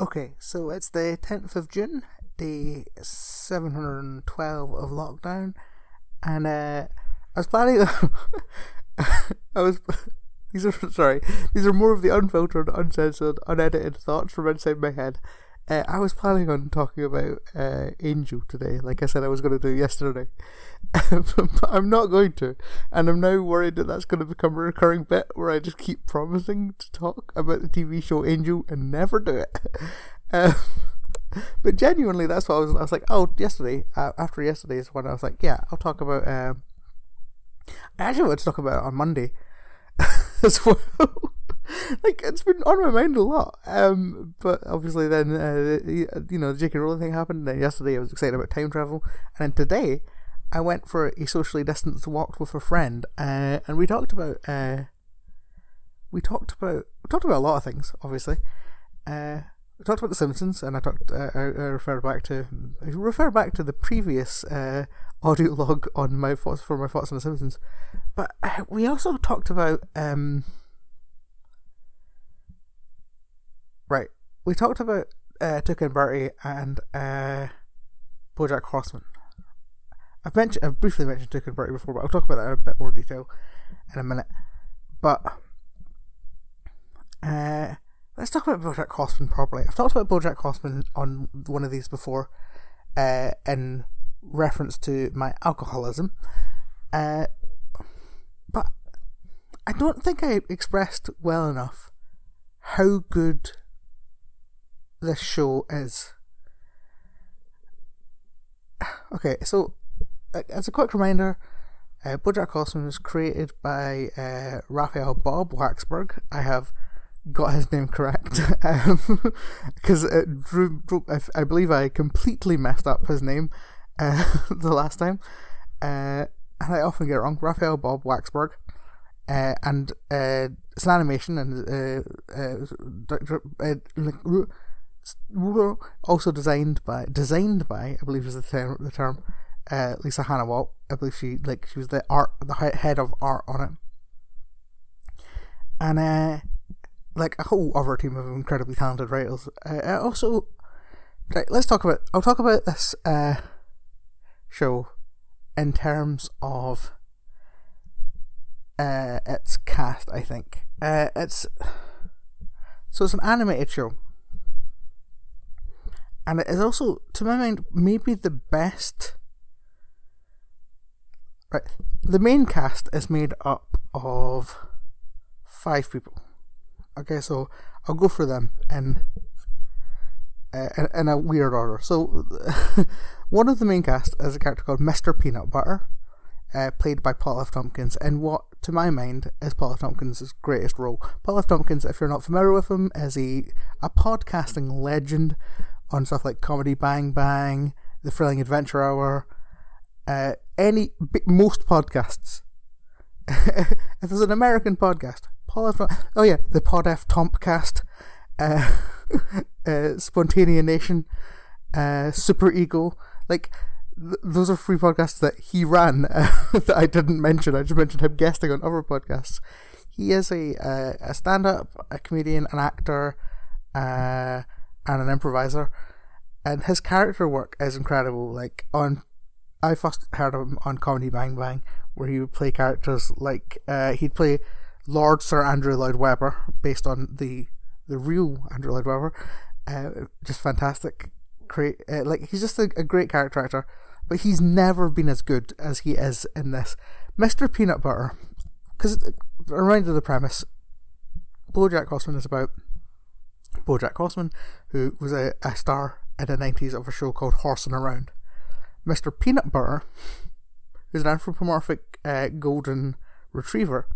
Okay, so it's the 10th of June, day 712 of lockdown, and uh, I was planning. I was. These are sorry. These are more of the unfiltered, uncensored, unedited thoughts from inside my head. Uh, I was planning on talking about uh, Angel today, like I said I was going to do yesterday, but I'm not going to, and I'm now worried that that's going to become a recurring bit where I just keep promising to talk about the TV show Angel and never do it. Um, but genuinely, that's what I was. I was like, oh, yesterday, uh, after yesterday's one, I was like, yeah, I'll talk about. Um, I actually wanted to talk about it on Monday as well. like it's been on my mind a lot. Um, but obviously then uh, you know the J.K. Rowling thing happened. And then yesterday I was excited about time travel, and then today I went for a socially distanced walk with a friend, uh, and we talked about uh, we talked about we talked about a lot of things. Obviously, uh, we talked about The Simpsons, and I talked uh, I, I referred back to I refer back to the previous uh, audio log on my thoughts for my thoughts on The Simpsons, but uh, we also talked about um, right. We talked about uh, Tuca and Bertie and uh, BoJack Horseman. I've mentioned I've briefly mentioned Tuca and Bertie before, but I'll talk about that in a bit more detail in a minute. But uh, let's talk about BoJack Horseman properly. I've talked about BoJack Horseman on one of these before, uh, in reference to my alcoholism. Uh, but I don't think I expressed well enough how good this show is. Okay, so uh, as a quick reminder, uh, BoJack Horseman was created by uh, Raphael Bob Waksberg. I have got his name correct because um, I, I believe I completely messed up his name uh, the last time, uh, and I often get it wrong. Raphael Bob Waksberg, uh, and uh, it's an animation and also designed by designed by I believe is the term the term uh, Lisa Hanawalt. I believe she like she was the art the head of art on it, and uh, like a whole other team of incredibly talented writers. Uh, also, right, let's talk about. I'll talk about this uh, show in terms of uh, its cast. I think uh, it's so it's an animated show, and it is also, to my mind, maybe the best. Right, the main cast is made up of five people Okay, so I'll go for them in uh, in, a weird order. So one of the main cast is a character called Mr. Peanut Butter, uh, played by Paul F. Tompkins, and what to my mind is Paul F. Tompkins' greatest role. Paul F. Tompkins, if you're not familiar with him, is a a podcasting legend on stuff like Comedy Bang Bang, The Thrilling Adventure Hour, uh, any most podcasts. if there's an American podcast, Paul F. Oh yeah, the Pod F Tompkast, uh, uh, Spontaneanation, uh, Superego. Like th- those are free podcasts that he ran uh, that I didn't mention. I just mentioned him guesting on other podcasts. He is a uh, a stand up, a comedian, an actor, uh, and an improviser. And his character work is incredible. Like on, I first heard of him on Comedy Bang Bang, where he would play characters like uh, he'd play Lord Sir Andrew Lloyd Webber, based on the the real Andrew Lloyd Webber. Uh, just fantastic. Great, uh, like he's just a, a great character actor, but he's never been as good as he is in this. Mr. Peanut Butter, because around to the premise, BoJack Horseman is about BoJack Horseman, who was a, a star in the nineties of a show called Horsing Around. Mr. Peanut Butter, who's an anthropomorphic uh, golden retriever,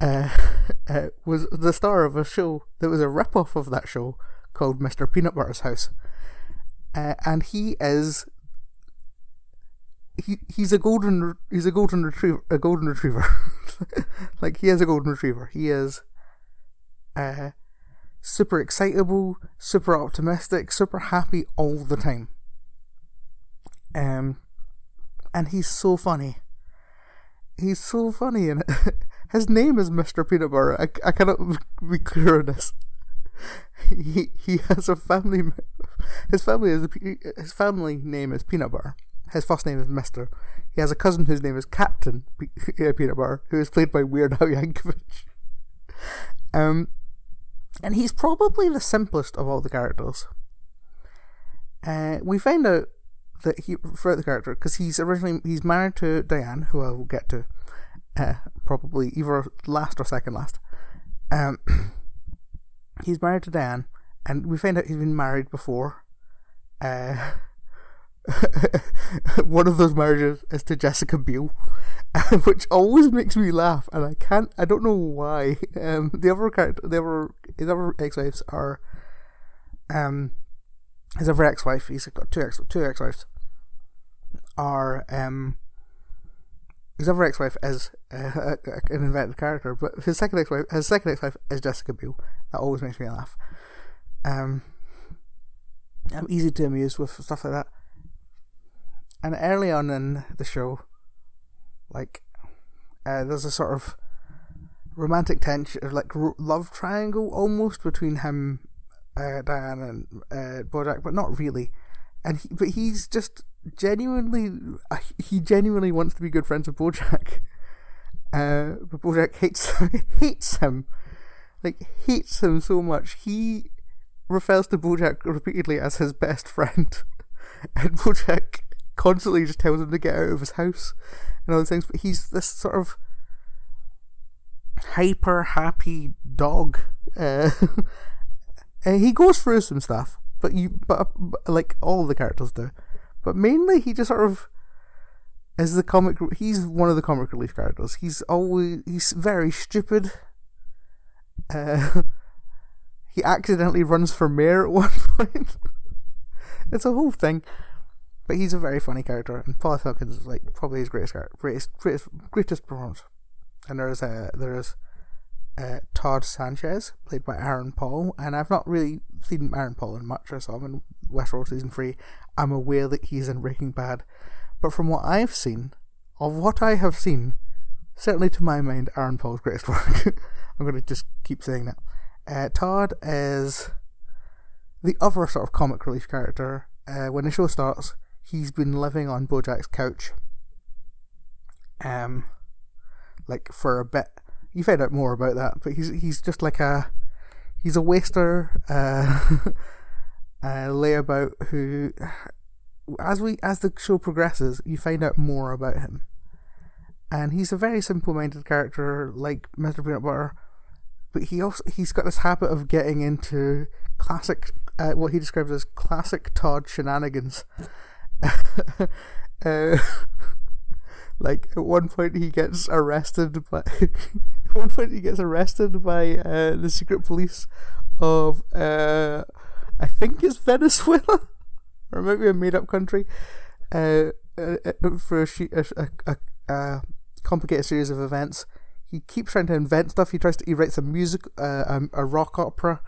uh, uh, was the star of a show that was a rip-off of that show called Mr. Peanut Butter's House. Uh, and he is he he's a golden he's a golden retriever a golden retriever like he is a golden retriever he is uh super excitable super optimistic super happy all the time um and he's so funny he's so funny and his name is Mr. Peanut Butter. I, I cannot be clear on this. he he has a family. His family is his family name is Peanut Butter. His first name is Mister. He has a cousin whose name is Captain Peanut Butter, who is played by Weird Al Yankovic. Um, and he's probably the simplest of all the characters. Uh, we find out that he throughout the character because he's originally he's married to Diane, who I will get to, uh, probably either last or second last. Um, he's married to Diane, and we find out he's been married before. Uh, one of those marriages is to Jessica Biel, which always makes me laugh, and I can't. I don't know why. Um, the other character, the other, the other ex-wives are, um, his other ex-wife. He's got two ex, two ex-wives. Are um, his other ex-wife is uh, an invented character, but his second ex-wife, his second ex-wife is Jessica Biel. That always makes me laugh. Um, I'm easy to amuse with stuff like that. And early on in the show, like, uh, there's a sort of romantic tension, like love triangle almost between him, uh, Diane, and uh, Bojack, but not really. And he, but he's just genuinely, uh, he genuinely wants to be good friends with Bojack. Uh, but Bojack hates hates him, like hates him so much. He refers to Bojack repeatedly as his best friend, and Bojack constantly just tells him to get out of his house and all these things. But he's this sort of hyper happy dog. Uh, and he goes through some stuff, but you, but, but like all the characters do. But mainly, he just sort of is the comic. He's one of the comic relief characters. He's always he's very stupid. Uh, he accidentally runs for mayor at one point. it's a whole thing. But he's a very funny character, and Paul Tompkins is like probably his greatest greatest greatest, greatest performance. And there's uh, there's uh, Todd Sanchez, played by Aaron Paul, and I've not really seen Aaron Paul in much. I saw him in Westworld season three. I'm aware that he's in Breaking Bad, but from what I've seen, of what I have seen, certainly to my mind, Aaron Paul's greatest work. I'm going to just keep saying that. Uh, Todd is the other sort of comic relief character. Uh, when the show starts, he's been living on Bojack's couch. Um, like for a bit. You find out more about that, but he's he's just like a he's a waster, uh, a layabout who, as we as the show progresses, you find out more about him, and he's a very simple-minded character, like Mr. Peanut Butter, but he also he's got this habit of getting into classic, uh, what he describes as classic Todd shenanigans. uh, like at one point he gets arrested by at one point he gets arrested by uh, the secret police of uh, I think it's Venezuela or maybe a made up country uh, uh, uh for a, a, a, a, complicated series of events. He keeps trying to invent stuff. He tries to he writes a music uh, um, a rock opera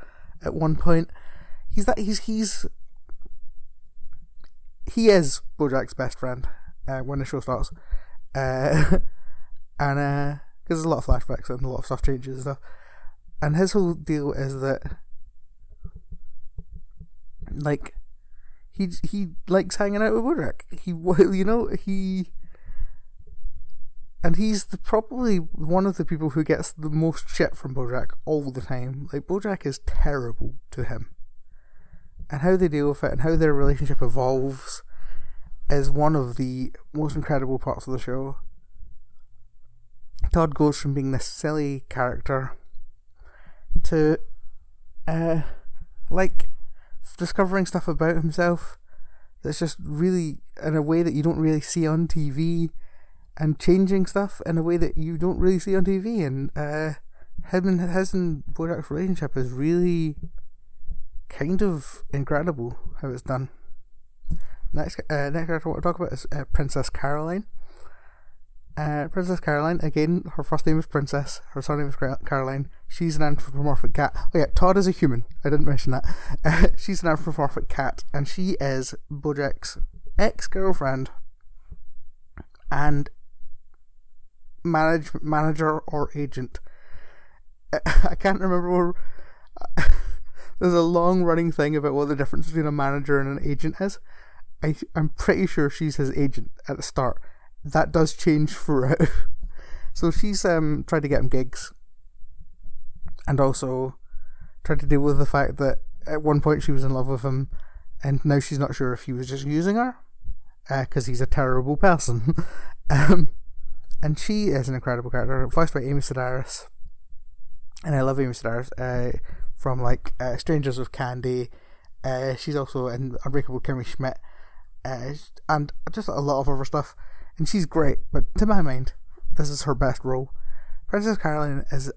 at one point. He's that he's he's he is Bojack's best friend uh, when the show starts, uh, and uh, because there's a lot of flashbacks and a lot of stuff changes and stuff, and his whole deal is that like he he likes hanging out with Bojack. He you know he. And he's the, probably one of the people who gets the most shit from Bojack all the time. Like Bojack is terrible to him and how they deal with it and how their relationship evolves is one of the most incredible parts of the show. Todd goes from being this silly character to, uh, like, discovering stuff about himself that's just really in a way that you don't really see on TV, and changing stuff in a way that you don't really see on TV. And uh, him and his and Bojack's relationship is really kind of incredible how it's done. Next, uh, next character I want to talk about is uh, Princess Caroline. Uh, Princess Caroline, again, her first name is Princess, her surname is Caroline. She's an anthropomorphic cat. Oh, yeah, Todd is a human. I didn't mention that. Uh, she's an anthropomorphic cat, and she is Bojack's ex girlfriend and manage, manager or agent. I can't remember where. There's a long running thing about what the difference between a manager and an agent is. I I'm pretty sure she's his agent at the start. That does change throughout. so she's um tried to get him gigs, and also tried to deal with the fact that at one point she was in love with him, and now she's not sure if he was just using her, because uh, he's a terrible person. um, and she is an incredible character, voiced by Amy Sedaris. And I love Amy Sedaris uh, from like uh, Strangers with Candy. Uh, she's also in Unbreakable Kimmy Schmidt, uh, and just a lot of other stuff. And she's great, but to my mind, this is her best role. Princess Caroline is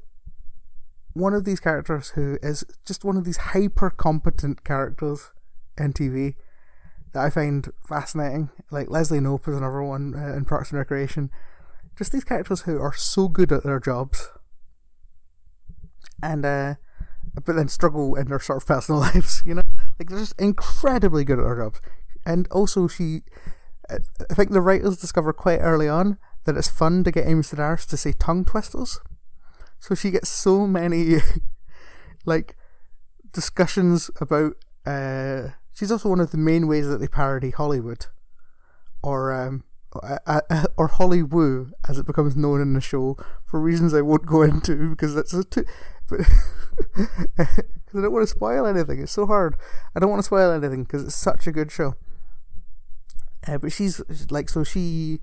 one of these characters who is just one of these hyper competent characters in TV that I find fascinating. Like Leslie Knope is another one uh, in Parks and Recreation. Just these characters who are so good at their jobs, and uh, but then struggle in their sort of personal lives. You know, like they're just incredibly good at their jobs. And also, she, I think the writers discover quite early on that it's fun to get Amy Sedaris to say tongue twisters. So she gets so many, like, discussions about. Uh, she's also one of the main ways that they parody Hollywood, or um, uh, uh, or Hollywoo as it becomes known in the show for reasons I won't go into because that's a too. But I don't want to spoil anything. It's so hard. I don't want to spoil anything because it's such a good show. Uh, but she's like so she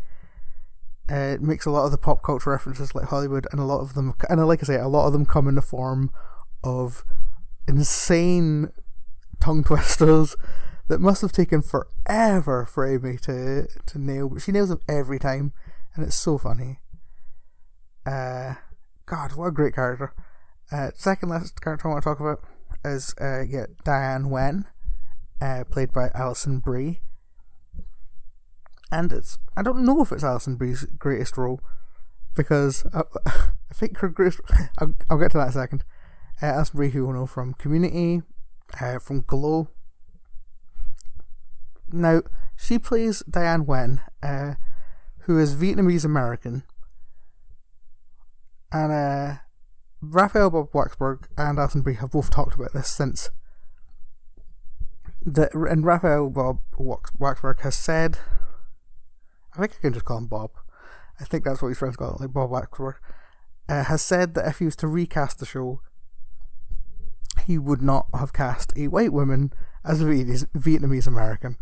uh, makes a lot of the pop culture references like Hollywood, and a lot of them, and like I say, a lot of them come in the form of insane tongue twisters that must have taken forever for Amy to to nail, but she nails them every time, and it's so funny. Uh, God, what a great character! Uh, second last character I want to talk about is uh, yeah Diane Nguyen, uh, played by Alison Brie and it's I don't know if it's Alison Brie's greatest role because I, I think her greatest. I'll, I'll, get to that in a second. Uh, Alison Brie, who we know from Community, uh, from Glow. Now she plays Diane Nguyen, uh, who is Vietnamese American, and uh, Raphael Bob Waksberg and Brie have both talked about this since. The, and Raphael Bob Waksberg has said I think I can just call him Bob. I think that's what his friends call him, like Bob Waksberg, uh, has said that if he was to recast the show, he would not have cast a white woman as a Vietnamese American.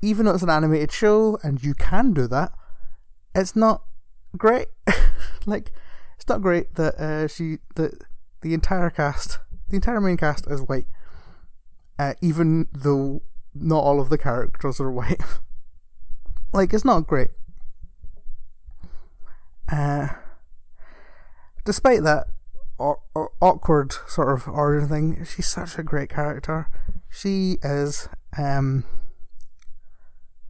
Even though it's an animated show and you can do that, it's not great. like, it's not great that uh, she that the entire cast, the entire main cast is white, uh, even though not all of the characters are white. Like, it's not great. Uh, despite that or, or awkward sort of origin thing, she's such a great character. She is. Um,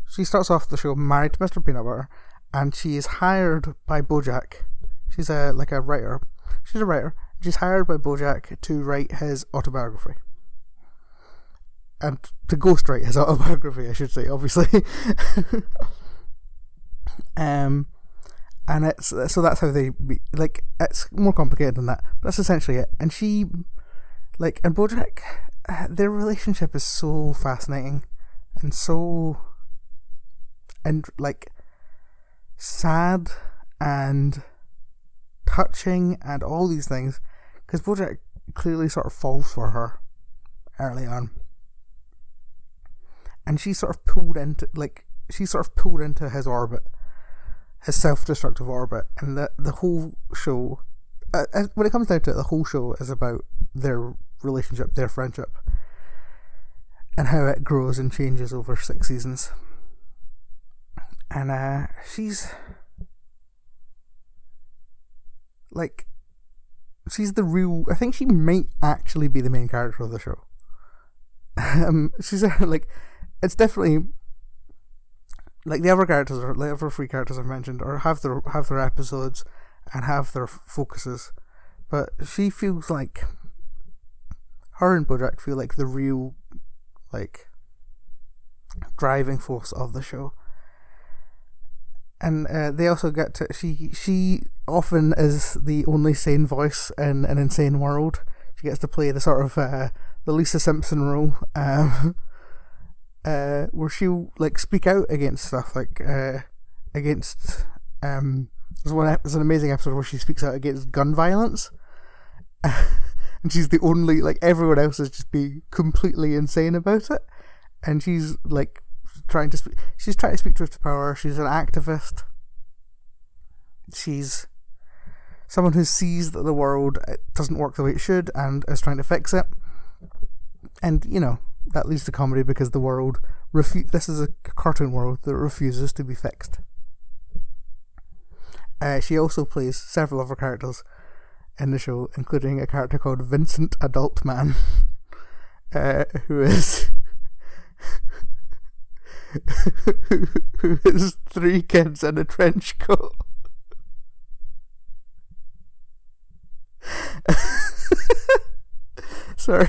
she starts off the show married to Mr. Peanut Butter, and she is hired by BoJack. She's a like a writer. She's a writer. She's hired by BoJack to write his autobiography and to ghostwrite his autobiography, I should say, obviously. um, and it's so that's how they like. It's more complicated than that, but that's essentially it. And she, like, and BoJack, uh, their relationship is so fascinating and so, and like, sad and touching and all these things because BoJack clearly sort of falls for her early on and she sort of pulled into like she sort of pulled into his orbit, his self-destructive orbit, and the the whole show, uh, uh, when it comes down to it, the whole show is about their relationship, their friendship, and how it grows and changes over six seasons. And uh, she's like, she's the real. I think she might actually be the main character of the show. Um, she's like it's definitely like the other characters or the other three characters I've mentioned or have their have their episodes and have their focuses, but she feels like her and Bojack feel like the real like driving force of the show. And uh, they also get to she she often is the only sane voice in an insane world. She gets to play the sort of uh, the Lisa Simpson role, um, uh, where she'll like speak out against stuff like uh, against um, there's one there's an amazing episode where she speaks out against gun violence. and she's the only like everyone else is just being completely insane about it and she's like trying to speak she's trying to speak truth to power. She's an activist. She's someone who sees that the world uh, doesn't work the way it should and is trying to fix it. And you know that leads to comedy because the world refu- this is a cartoon world that refuses to be fixed. Uh, she also plays several other characters in the show, including a character called Vincent Adult Man, uh, who is who has three kids and a trench coat. Sorry,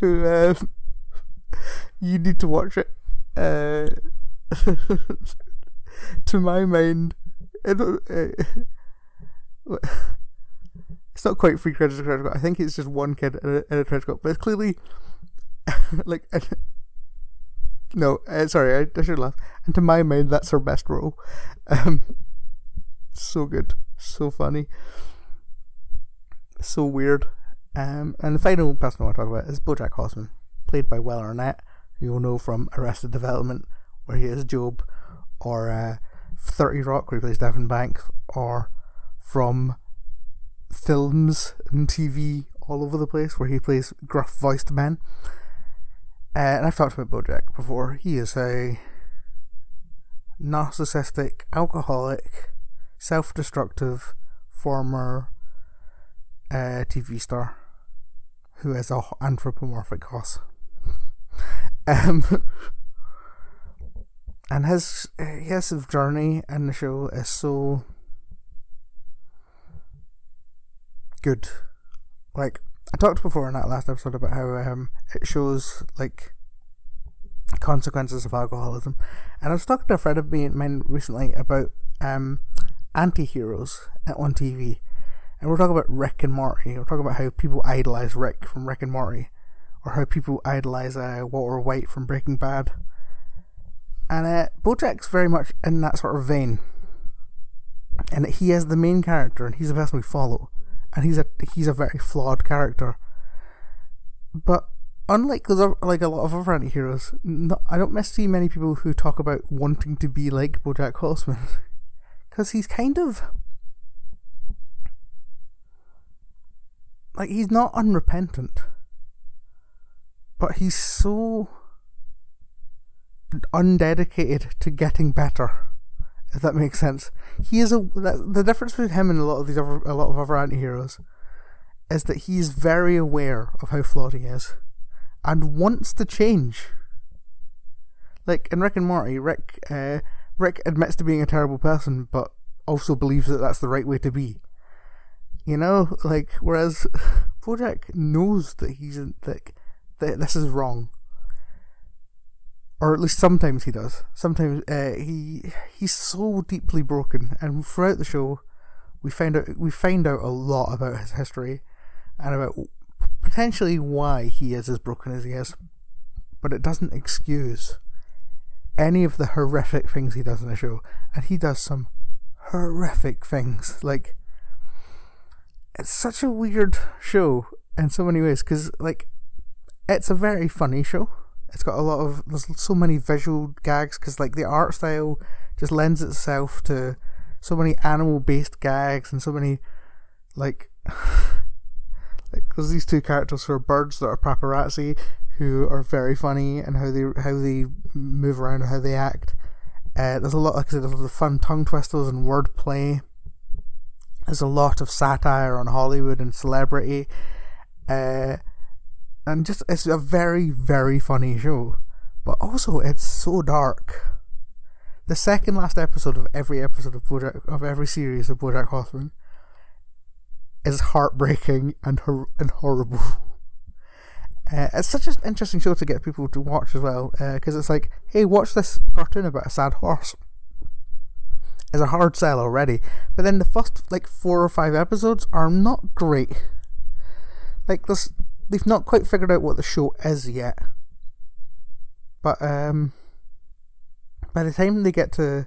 who um, you need to watch it. Uh, to my mind, it, uh, it's not quite three trench coat. I think it's just one kid in a, a trench coat, but it's clearly like. No, uh, sorry, I, I should laugh. And to my mind, that's her best role. Um, so good, so funny, so weird. Um, and the final person I want to talk about is BoJack Horseman, played by Will Arnett, who you'll know from Arrested Development, where he is Gob, or uh, Thirty Rock, where he plays Devon Banks, or from films and TV all over the place where he plays gruff voiced men. And I've talked about Bojack before. He is a narcissistic, alcoholic, self destructive former uh, TV star who is a anthropomorphic horse. um, and his his journey in the show is so good. Like I talked before in that last episode about how um, it shows like consequences of alcoholism, and I was talking to a friend of mine recently about um, anti-heroes on TV, and we're talking about Rick and Morty. We're talking about how people idolize Rick from Rick and Morty, or how people idolize uh, Walter White from Breaking Bad. And uh, Bojack's very much in that sort of vein, and he is the main character, and he's the person we follow and he's a he's a very flawed character. But unlike like a lot of other anti-heroes, not, I don't see many people who talk about wanting to be like BoJack Horseman, because he's kind of like he's not unrepentant, but he's so undedicated to getting better if that makes sense. He is a that, the difference between him and a lot of these other a lot of other anti-heroes is that he is very aware of how flawed he is and wants to change. Like in Rick and Morty, Rick uh, Rick admits to being a terrible person, but also believes that that's the right way to be. You know, like whereas Bojack knows that he's like that this is wrong, or at least sometimes he does. Sometimes uh, he he's so deeply broken, and throughout the show, we find out we find out a lot about his history and about potentially why he is as broken as he is. But it doesn't excuse any of the horrific things he does in the show, and he does some horrific things. Like it's such a weird show in so many ways because like it's a very funny show it's got a lot of there's so many visual gags because like the art style just lends itself to so many animal based gags and so many like there's these two characters who are birds that are paparazzi who are very funny and how they how they move around and how they act. Uh, there's a lot like I said, there's a fun tongue twisters and wordplay. There's a lot of satire on Hollywood and celebrity. Uh, and just it's a very very funny show but also it's so dark the second last episode of every episode of Bojack, of every series of BoJack Horseman is heartbreaking and hor- and horrible. Uh, it's such an interesting show to get people to watch as well because uh, it's like, hey, watch this cartoon about a sad horse. It's a hard sell already, but then the first like four or five episodes are not great. Like this, they've not quite figured out what the show is yet. But um, by the time they get to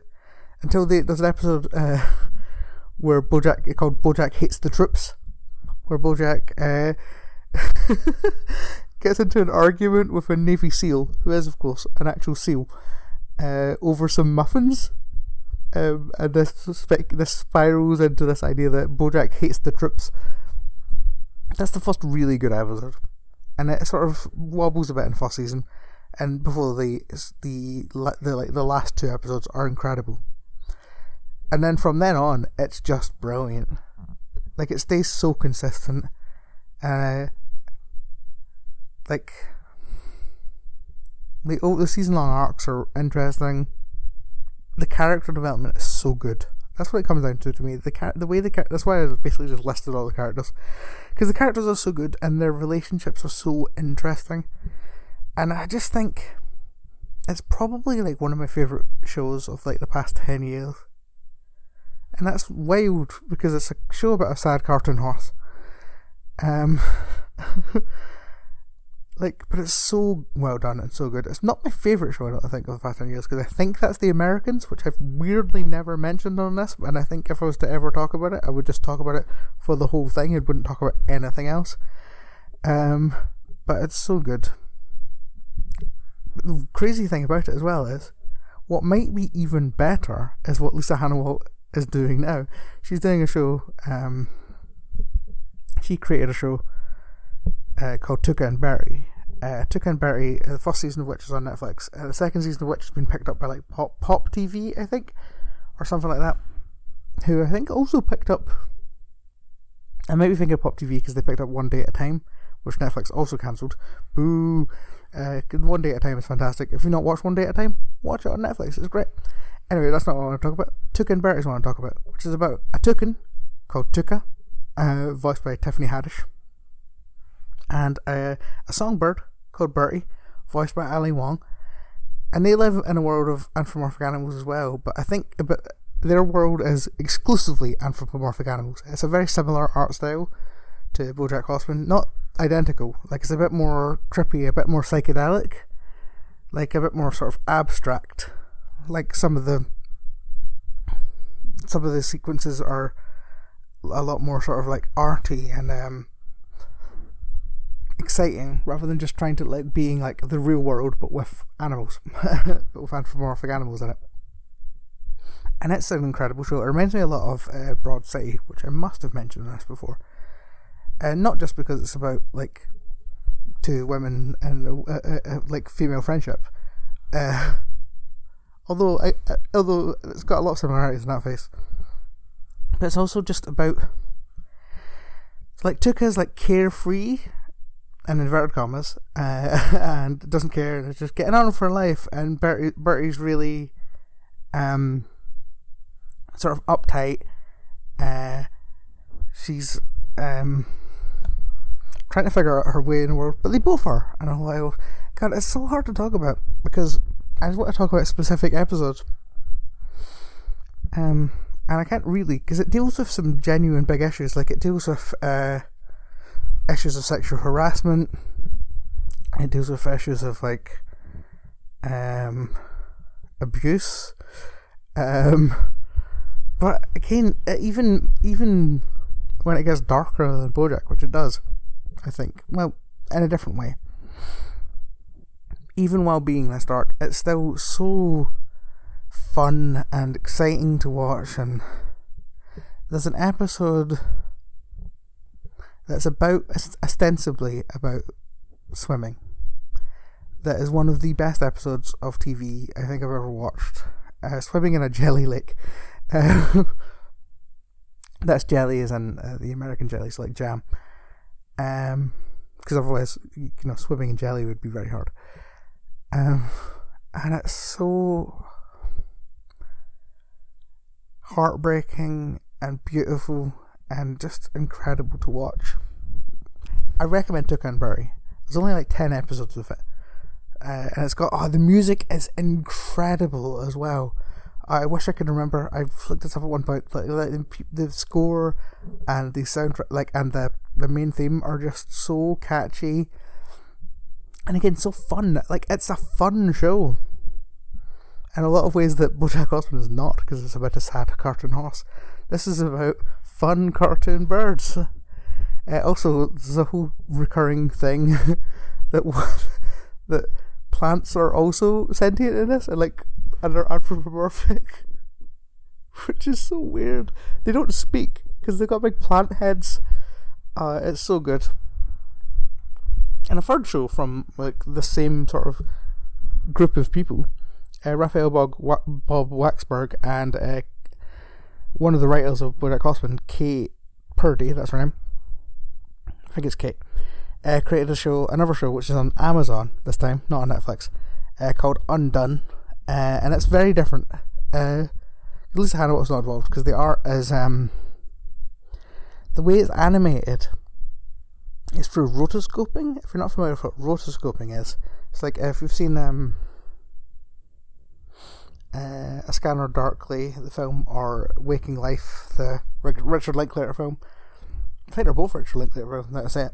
until there's an episode uh, where Bojack called Bojack hates the troops, where Bojack uh, gets into an argument with a Navy SEAL, who is of course an actual SEAL, uh, over some muffins. Um, and this this spirals into this idea that Bojack hates the troops. That's the first really good episode, and it sort of wobbles a bit in first season, and before the the the like the last two episodes are incredible, and then from then on it's just brilliant. Like it stays so consistent, uh, like the oh, the season long arcs are interesting. The character development is so good. That's what it comes down to to me. The car- the way the char- that's why I basically just listed all the characters because the characters are so good and their relationships are so interesting, and I just think it's probably like one of my favorite shows of like the past ten years, and that's wild because it's a show about a sad cartoon horse. Um. like, but it's so well done and so good. It's not my favorite show, I don't think, of the past ten years because I think that's The Americans, which I've weirdly never mentioned on this. And I think if I was to ever talk about it, I would just talk about it for the whole thing. I wouldn't talk about anything else. Um, but it's so good. The crazy thing about it as well is, what might be even better is what Lisa Hanawalt is doing now. She's doing a show. Um, she created a show uh, called Tuca and Bertie. Uh, Tuca and Bertie, uh, the first season of which is on Netflix. Uh, the second season of which has been picked up by like Pop Pop TV, I think, or something like that. Who I think also picked up. I might be thinking of Pop TV because they picked up One Day at a Time, which Netflix also cancelled. Boo! Uh, One Day at a Time is fantastic. If you've not watched One Day at a Time, watch it on Netflix. It's great. Anyway, that's not what I want to talk about. And is what I want to talk about, which is about a toucan called Tuca, uh, voiced by Tiffany Haddish and a, a songbird called Bertie, voiced by Ali Wong. And they live in a world of anthropomorphic animals as well, but I think but their world is exclusively anthropomorphic animals. It's a very similar art style to BoJack Horseman, not identical. Like it's a bit more trippy, a bit more psychedelic, like a bit more sort of abstract. Like some of the some of the sequences are a lot more sort of like arty and um, exciting rather than just trying to like being like the real world but with animals, but with anthropomorphic animals in it. And it's an incredible show. It reminds me a lot of uh, Broad City, which I must have mentioned this before. And uh, not just because it's about like two women and uh, uh, uh like female friendship. Although I, although it's got a lot of similarities in that face, but it's also just about like Tuca's like carefree in inverted commas, uh, and doesn't care and is just getting on for life. And Bertie, Bertie's really, um, sort of uptight. Uh, she's um trying to figure out her way in the world, but they both are. And I'm like, God, it's so hard to talk about because I just want to talk about a specific episodes. Um, and I can't really because it deals with some genuine big issues. Like it deals with uh issues of sexual harassment. It deals with issues of like um, abuse. Um, but again, even even when it gets darker than BoJack, which it does, I think, well, in a different way. Even while being this dark, it's still so fun and exciting to watch. And there's an episode that's about ostensibly about swimming. That is one of the best episodes of TV I think I've ever watched. Uh, swimming in a jelly lake. Uh, that's jelly, is in uh, the American jelly, so like jam. Um, because otherwise, you know, swimming in jelly would be very hard. Um, and it's so heartbreaking and beautiful and just incredible to watch. I recommend Tuca and Bertie. There's only like 10 episodes of it. Uh, and it's got, oh, the music is incredible as well. I wish I could remember. I looked this up at one point. Like, like the score and the soundtrack, like, and the the main theme are just so catchy, and again so fun. Like it's a fun show, in a lot of ways that BoJack Horseman is not, because it's about a sad cartoon horse. This is about fun cartoon birds. Uh, also, there's a whole recurring thing that that plants are also sentient in this, and like and are anthropomorphic, which is so weird. They don't speak because they've got big plant heads. Uh, it's so good. And a third show from like the same sort of group of people, uh, Raphael Bob, Bob Waksberg and uh, one of the writers of BoJack Horseman, Kate Purdy, that's her name. I think it's Kate. Uh, created a show, another show, which is on Amazon this time, not on Netflix, uh, called Undone, uh, and it's very different. Uh, Lisa Hanawalt not involved because the art is um, the way it's animated is through rotoscoping. If you're not familiar with what rotoscoping is, it's like if you've seen um, uh, A Scanner Darkly, the film, or Waking Life, the Richard Linklater film. I think they're both Richard Linklater films, that's it.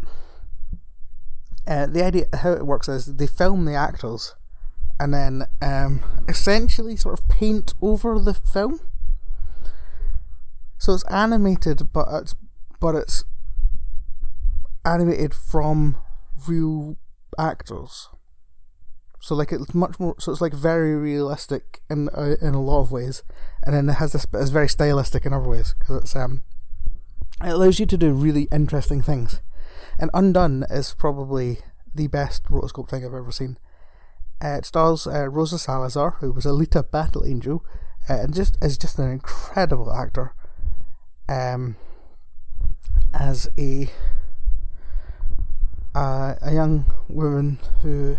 Uh, the idea, how it works is they film the actors and then um, essentially sort of paint over the film. So it's animated, but it's but it's animated from real actors. So like it's much more. So it's like very realistic in uh, in a lot of ways, and then it has this. It's very stylistic in other ways because it's um. It allows you to do really interesting things, and Undone is probably the best rotoscope thing I've ever seen. Uh, it stars uh, Rosa Salazar, who was Alita Battle Angel, uh, and just is just an incredible actor. Um, as a uh, a young woman who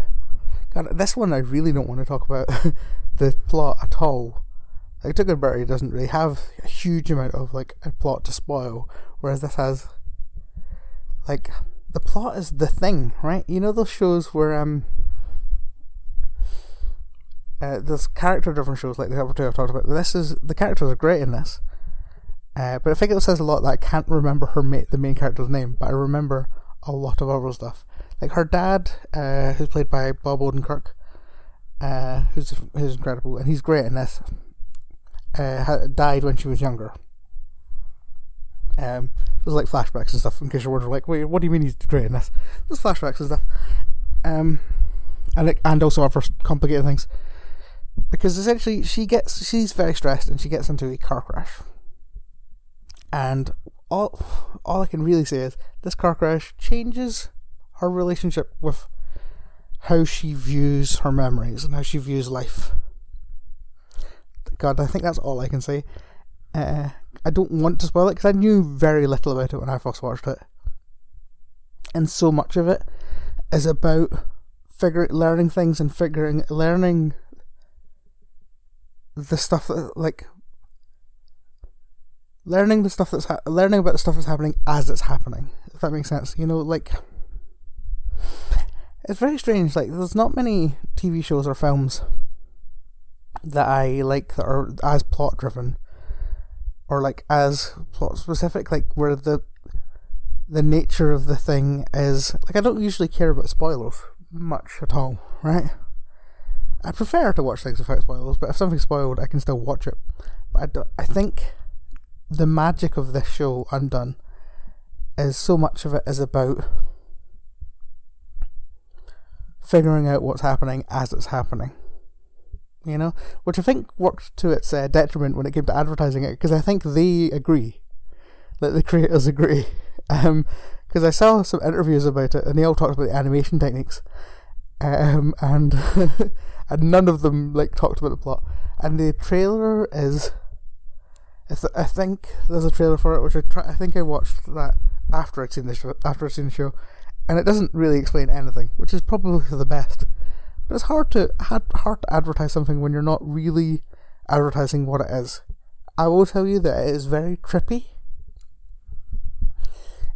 God, this one I really don't want to talk about the plot at all. Like Tuckerberry doesn't really have a huge amount of like a plot to spoil, whereas this has like the plot is the thing, right? You know those shows where um uh, there's character driven shows like the other two I've talked about. This is the characters are great in this, uh, but I think it says a lot that I can't remember her ma- the main character's name, but I remember a lot of other stuff. Like her dad, uh, who's played by Bob Odenkirk, uh, who's who's incredible, and he's great in this. Uh, died when she was younger. Um, there's like flashbacks and stuff. In case you're wondering, like, wait, what do you mean he's great in this? There's flashbacks and stuff. Um, and like, and also other complicated things. Because essentially, she gets she's very stressed and she gets into a car crash and all all I can really say is this car crash changes her relationship with how she views her memories and how she views life. God, I think that's all I can say. Uh, I don't want to spoil it because I knew very little about it when I first watched it, and so much of it is about figuring, learning things and figuring, learning the stuff that like learning the stuff that's ha- learning about the stuff that's happening as it's happening. If that makes sense, you know, like it's very strange. Like there's not many TV shows or films that I like that are as plot driven or like as plot specific, like where the the nature of the thing is like I don't usually care about spoilers much at all, right? I prefer to watch things without spoilers, but if something's spoiled, I can still watch it. But I, don't, I think the magic of this show, Undone, is so much of it is about figuring out what's happening as it's happening. You know, which I think worked to its uh, detriment when it came to advertising it, because I think they agree, that the creators agree. Because um, I saw some interviews about it, and they all talked about the animation techniques, um, and and none of them like talked about the plot. And the trailer is I, th- I think there's a trailer for it, which I try. I think I watched that after I'd seen the show, after I'd seen the show, and it doesn't really explain anything, which is probably for the best. But it's hard to hard to advertise something when you're not really advertising what it is. I will tell you that it is very trippy.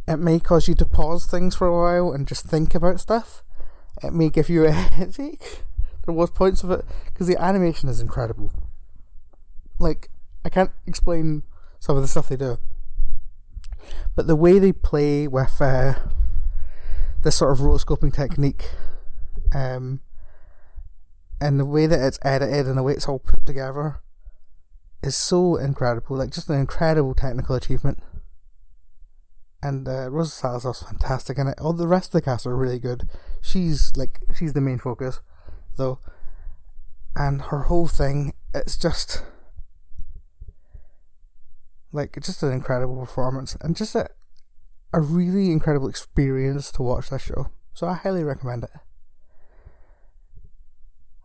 It may cause you to pause things for a while and just think about stuff. It may give you a headache. There was points of it because the animation is incredible. Like I can't explain some of the stuff they do. but the way they play with uh, this sort of rotoscoping technique, um, and the way that it's edited and the way it's all put together, is so incredible. Like just an incredible technical achievement. And uh, Rosa Salazar's fantastic, and all the rest of the cast are really good. She's like she's the main focus, though, and her whole thing it's just like just an incredible performance and just a a really incredible experience to watch that show. So I highly recommend it.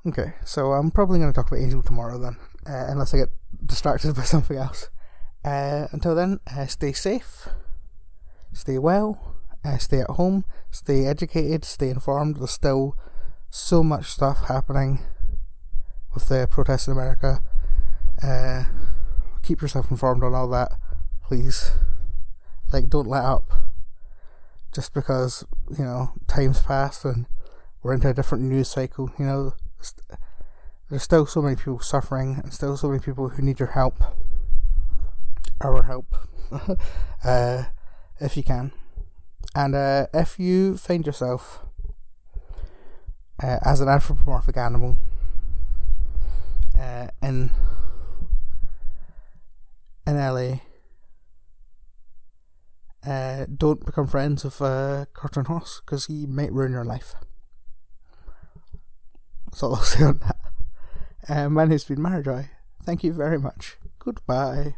Okay, so I'm probably going to talk about Angel tomorrow then, uh, unless I get distracted by something else. Uh, until then, uh, stay safe, stay well, uh, stay at home, stay educated, stay informed. There's still so much stuff happening with the protests in America. Keep yourself informed on all that, please. Like, don't let up just because, you know, time's passed and we're into a different news cycle. You know, there's still so many people suffering and still so many people who need your help. Our help. uh, if you can. And uh, if you find yourself uh, as an anthropomorphic animal uh, in in LA, uh, don't become friends with uh, Curtin Horse because he might ruin your life. That's all I'll say on that. Uh, my name's been Marijoy. Thank you very much. Goodbye.